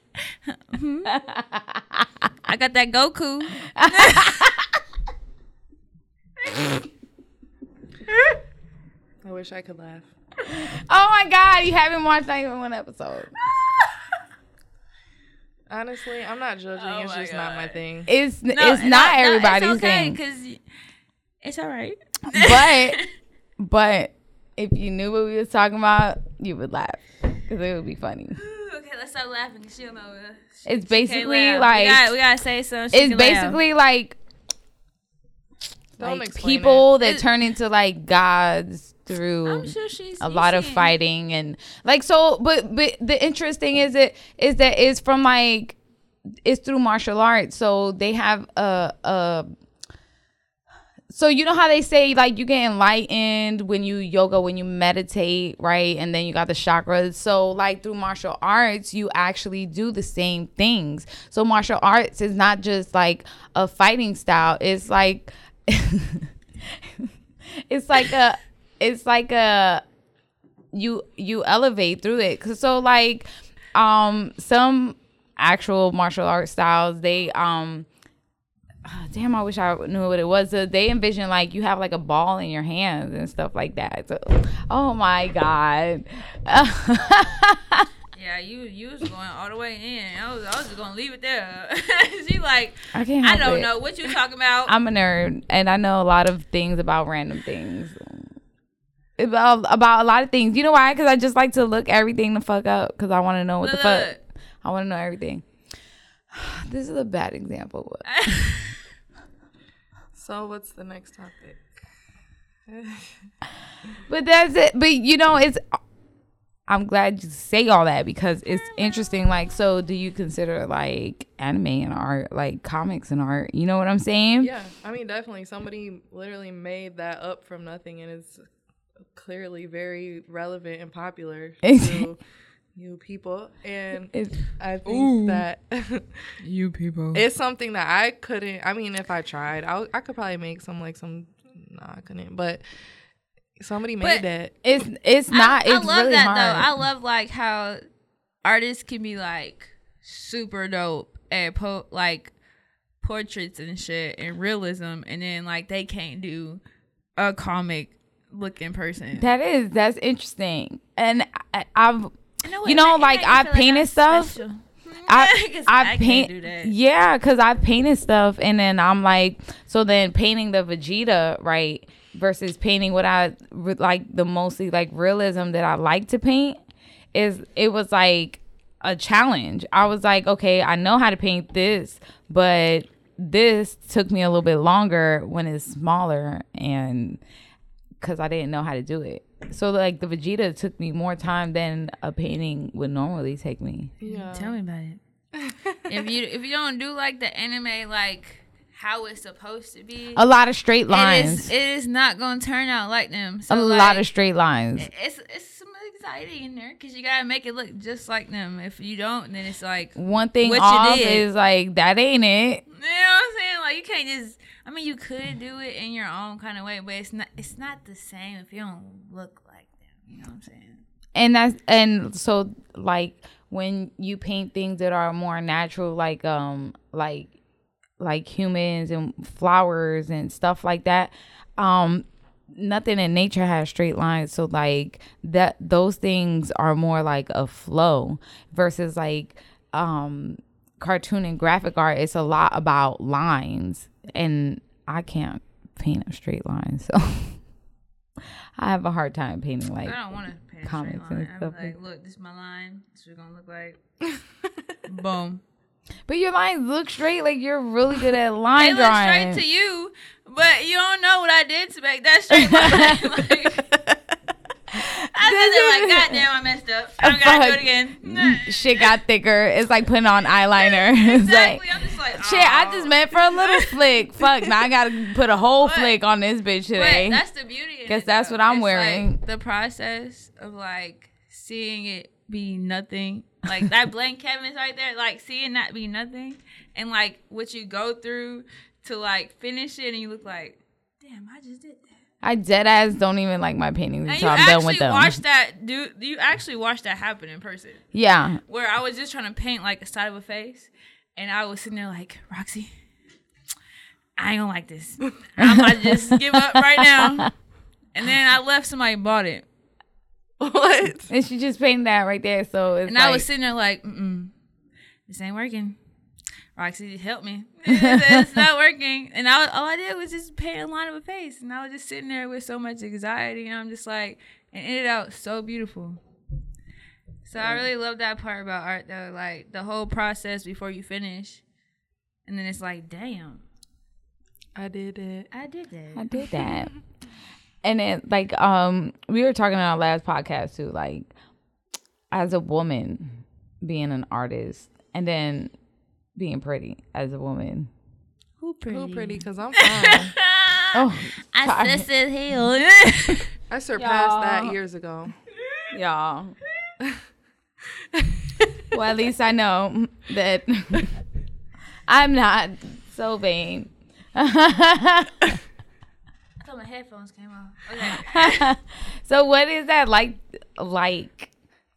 Mm-hmm. I got that Goku. I wish I could laugh. oh my god you haven't watched not even one episode [laughs] Honestly, I'm not judging. Oh it's my just not my thing. it's No, it's no, not no, everybody's it's okay, thing Cause it's all right. but [laughs] but if you knew what we was talking about you would laugh because it would be funny okay, let's stop laughing. She'll know. uh, she- It's basically like- we gotta, we gotta say something. she it's can laugh. basically like Don't like explain people that It- turn into like gods through sure a lot of fighting and like so but but the interesting is it is that it's from like it's through martial arts. So they have a a so you know how they say like you get enlightened when you yoga when you meditate right? And then you got the chakras. So like through martial arts you actually do the same things. So martial arts is not just like a fighting style. It's like [laughs] it's like a it's like a you you elevate through it. so like um some actual martial art styles they um ah, damn i wish i knew what it was so they envision like you have like a ball in your hands and stuff like that so oh my god [laughs] Yeah, you you was going all the way in. I was I was just gonna leave it there. [laughs] she like i can't I don't it. know what you talking about. i'm a nerd and i know a lot of things about random things about, about a lot of things you know why because i just like to look everything the fuck up because i want to know what the fuck. I want to know everything. [sighs] This is a bad example. [laughs] So what's the next topic? [laughs] but that's it. But you know, it's. I'm glad you say all that because it's interesting. Like, so do you consider like anime and art, like comics and art? You know what I'm saying? Yeah, I mean, definitely. Somebody literally made that up from nothing, and it's clearly very relevant and popular [laughs] to you people. And It's, I think that [laughs] you people. it's something that I couldn't. I mean, if I tried, I, I could probably make some like some. No, I couldn't. But somebody made But- that. it's it's not. I, I love really that hard. though. I love like how artists can be like super dope at po- like portraits and shit and realism, and then like they can't do a comic looking person. that is that's interesting, and I, I've know you know, like, I painted I'm stuff. special. [laughs] [laughs] I I, I paint do that. yeah, cause I painted stuff and then I'm like, so then painting the Vegeta right versus painting what I like the mostly like realism that I like to paint is it was like a challenge. I was like, okay, I know how to paint this, but this took me a little bit longer when it's smaller and because I didn't know how to do it. So like the Vegeta took me more time than a painting would normally take me. Yeah. Tell me about it. [laughs] if you if you don't do like the anime like how it's supposed to be, A lot of straight lines. is it is not gonna turn out like them. So a like, lot of straight lines. it's it's some anxiety in there because you gotta make it look just like them. If you don't, then it's like One thing what you off did. is like that ain't it. You know what I'm saying. Like you can't just. I mean, you could do it in your own kind of way, but it's not. It's not the same if you don't look like them. You know what I'm saying? And that's and so like when you paint things that are more natural, like um like like humans and flowers and stuff like that, um nothing in nature has straight lines so like that those things are more like a flow versus like um cartoon and graphic art it's a lot about lines and i can't paint a straight line so [laughs] i have a hard time painting like I don't want to paint comics and stuff like, look, this is my line. This is what it's gonna look like. [laughs] Boom. but your lines look straight like you're really good at [laughs] They line look drawing straight to you, but you don't know what I did to make that straight line. like, I like, [laughs] God damn, I messed up. I don't gotta do it again. [laughs] shit got thicker it's like putting on eyeliner [laughs] it's like Exactly. I'm just like, Shit, I just oh. meant for a little flick. Fuck, now I gotta put a whole But- flick on this bitch today. that's the beauty. it, that's though. what I'm It's, wearing. Like, the process of like seeing it be nothing Like that blank canvas right there, like seeing that be nothing, and like what you go through to like finish it, and you look like, damn, I just did that. I dead ass don't even like my paintings you until I'm done with them. watched that, dude. You actually watched that happen in person, yeah. where I was just trying to paint like a side of a face, and I was sitting there like, Roxy, I ain't gonna like this. I'm gonna [laughs] just give up right now. And then I left. Somebody bought it. [laughs] what? And she just painted that right there. So it's And like, I was sitting there like, mm this ain't working. Roxy, help me. [laughs] it's not working. And I, all I did was just paint a line of a face. And I was just sitting there with so much anxiety. And I'm just like, and it ended out so beautiful. So I really love that part about art, though. Like the whole process before you finish. And then it's like, damn, I did it. I did that. I did that. [laughs] and then like um we were talking on our last podcast too, like as a woman being an artist and then being pretty as a woman. Who pretty? Who pretty? Cause I'm [laughs] fine. Oh, I sorry. said hill. I surpassed Y'all. that years ago. y'all. [laughs] well, at least I know that [laughs] I'm not so vain. I thought my headphones came off. Okay. so what is that like like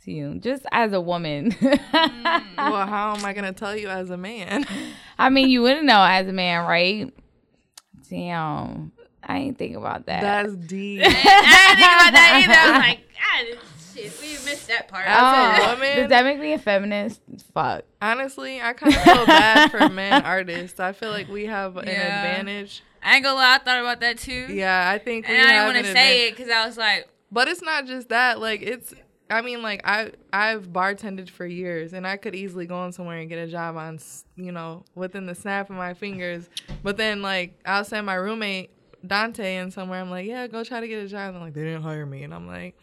to you just as a woman [laughs] mm, well, how am I gonna tell you as a man? [laughs] i mean you wouldn't know as a man right damn i ain't think about that That's deep. I didn't think about that either. I was like, God, shit, we missed that part. Oh, woman? does that make me a feminist fuck Honestly, I kind of feel bad for [laughs] men artists. I feel like we have an advantage. I ain't gonna lie, I thought about that too. Yeah, I think we And I didn't want to say advan- it because I was like, But it's not just that. Like it's. I mean, like I I've bartended for years, and I could easily go in somewhere and get a job on, you know, within the snap of my fingers. But then like I'll send my roommate Dante in somewhere. I'm like, yeah, go try to get a job. And they're like, they didn't hire me, and I'm like,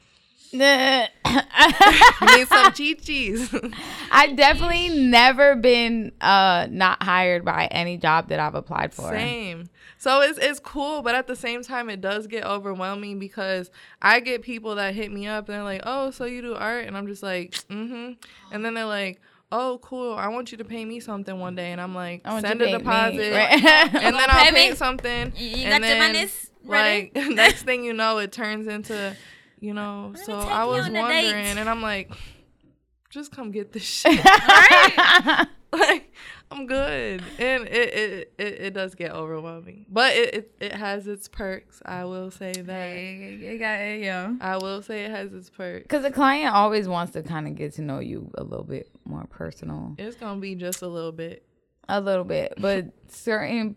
[laughs] need some chi-chis. [laughs] i've definitely never been uh not hired by any job that i've applied for Same. So it's it's cool, but at the same time, it does get overwhelming because I get people that hit me up and they're like, "Oh, so you do art?" And I'm just like, "Mm-hmm." And then they're like, "Oh, cool. I want you to pay me something one day." And I'm like, I want "Send a to pay me, deposit." right? [laughs] And then I'll me? pay something. You- you and got your then, monies ready? Like next thing you know, it turns into, you know. so I was wondering, and I'm like, just come get this [laughs] shit. right? [laughs] like I'm good, and it it, it, it does get overwhelming, but it, it it has its perks. I will say that. it got it, yo. I will say it has its perks. because the client always wants to kind of get to know you a little bit more personal It's gonna be just a little bit. a little bit but certain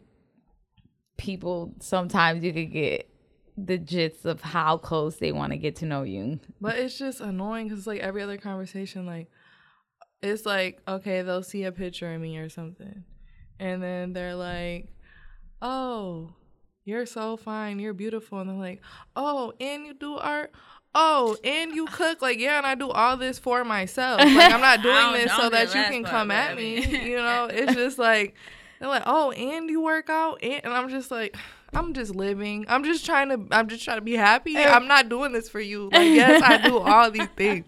people sometimes you could get the gist of how close they want to get to know you. But it's just annoying because like every other conversation, like it's like okay, they'll see a picture of me or something, and then they're like, "Oh, you're so fine, you're beautiful," and they're like, "Oh, and you do art." Oh, and you cook? Like yeah, and I do all this for myself. Like I'm not [laughs] doing oh, this so do that you can part, come at I me. You [laughs] know, it's just like they're like, oh, and you work out, and, and I'm just like, I'm just living. I'm just trying to. I'm just trying to be happy. I'm not doing this for you. Like [laughs] yes, I do all these things,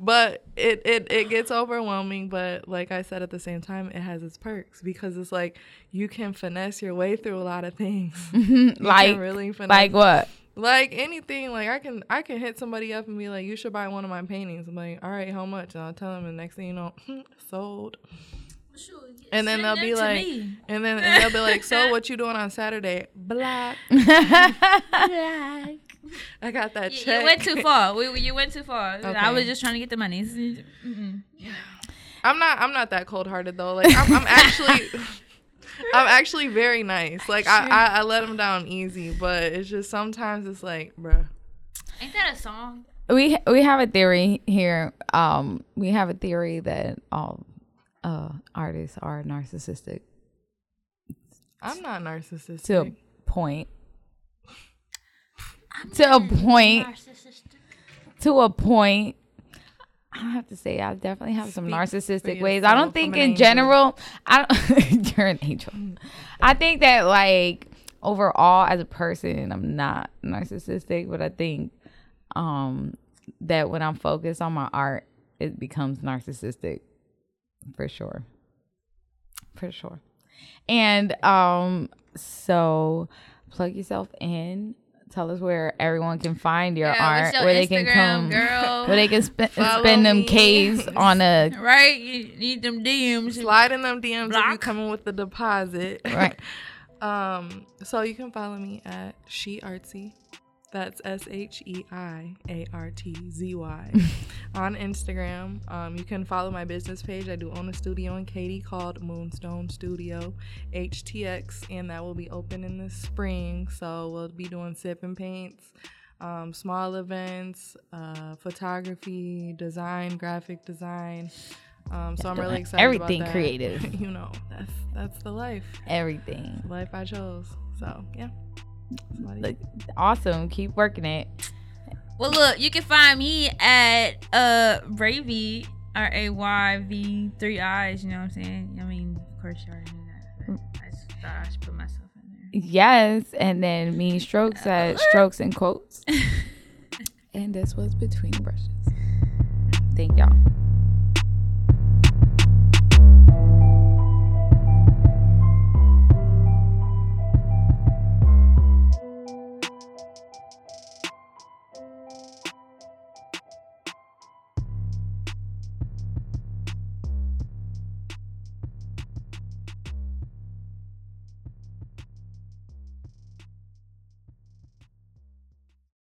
but it it it gets overwhelming. But like I said, at the same time, it has its perks because it's like you can finesse your way through a lot of things. [laughs] Like really finesse like what like anything like i can i can hit somebody up and be like you should buy one of my paintings i'm like all right how much and i'll tell them and next thing you know [laughs] sold and then they'll be like and then and they'll be like so [laughs] what you doing on saturday black [laughs] black. i got that You, check you went too far. [laughs] We, you went too far. I was just trying to get the money. Mm-mm. i'm not i'm not that cold-hearted though like i'm, I'm actually i'm actually very nice like I, I i let them down easy but it's just sometimes it's like bruh Ain't that a song? we we have a theory here um we have a theory that all uh artists are narcissistic. I'm not narcissistic. To a point. To a point. To a point. I have to say I definitely have some narcissistic ways. I don't think in angel. general I don't [laughs] you're an angel. I think that like overall as a person I'm not narcissistic, but I think um that when I'm focused on my art it becomes narcissistic for sure. For sure. And um so plug yourself in. Tell us where everyone can find your Yeah, art, your where they can come, girl? [laughs] where they can sp- spend them me. K's on a [laughs] Right? You need them DMs. Slide in them DMs if you Block. coming with the deposit. right. [laughs] Um, so you can follow me at She Artsy. That's S H E I A R T Z Y [laughs] on Instagram. Um, you can follow my business page. I do own a studio in Katy called Moonstone Studio HTX, and that will be open in the spring. So we'll be doing sip and paints, um, small events, uh, photography, design, graphic design. Um, so I'm really excited. Everything about that. creative. [laughs] you know, that's that's the life everything. life I chose. So yeah. Somebody- Look, awesome. Keep working it. Well, look, you can find me at uh Ravy R A Y V three eyes. You know what I'm saying? I mean, of course you already knew that. But I just thought I should put myself in there. Yes, and then me strokes at strokes and quotes. [laughs] and this was between brushes. Thank y'all.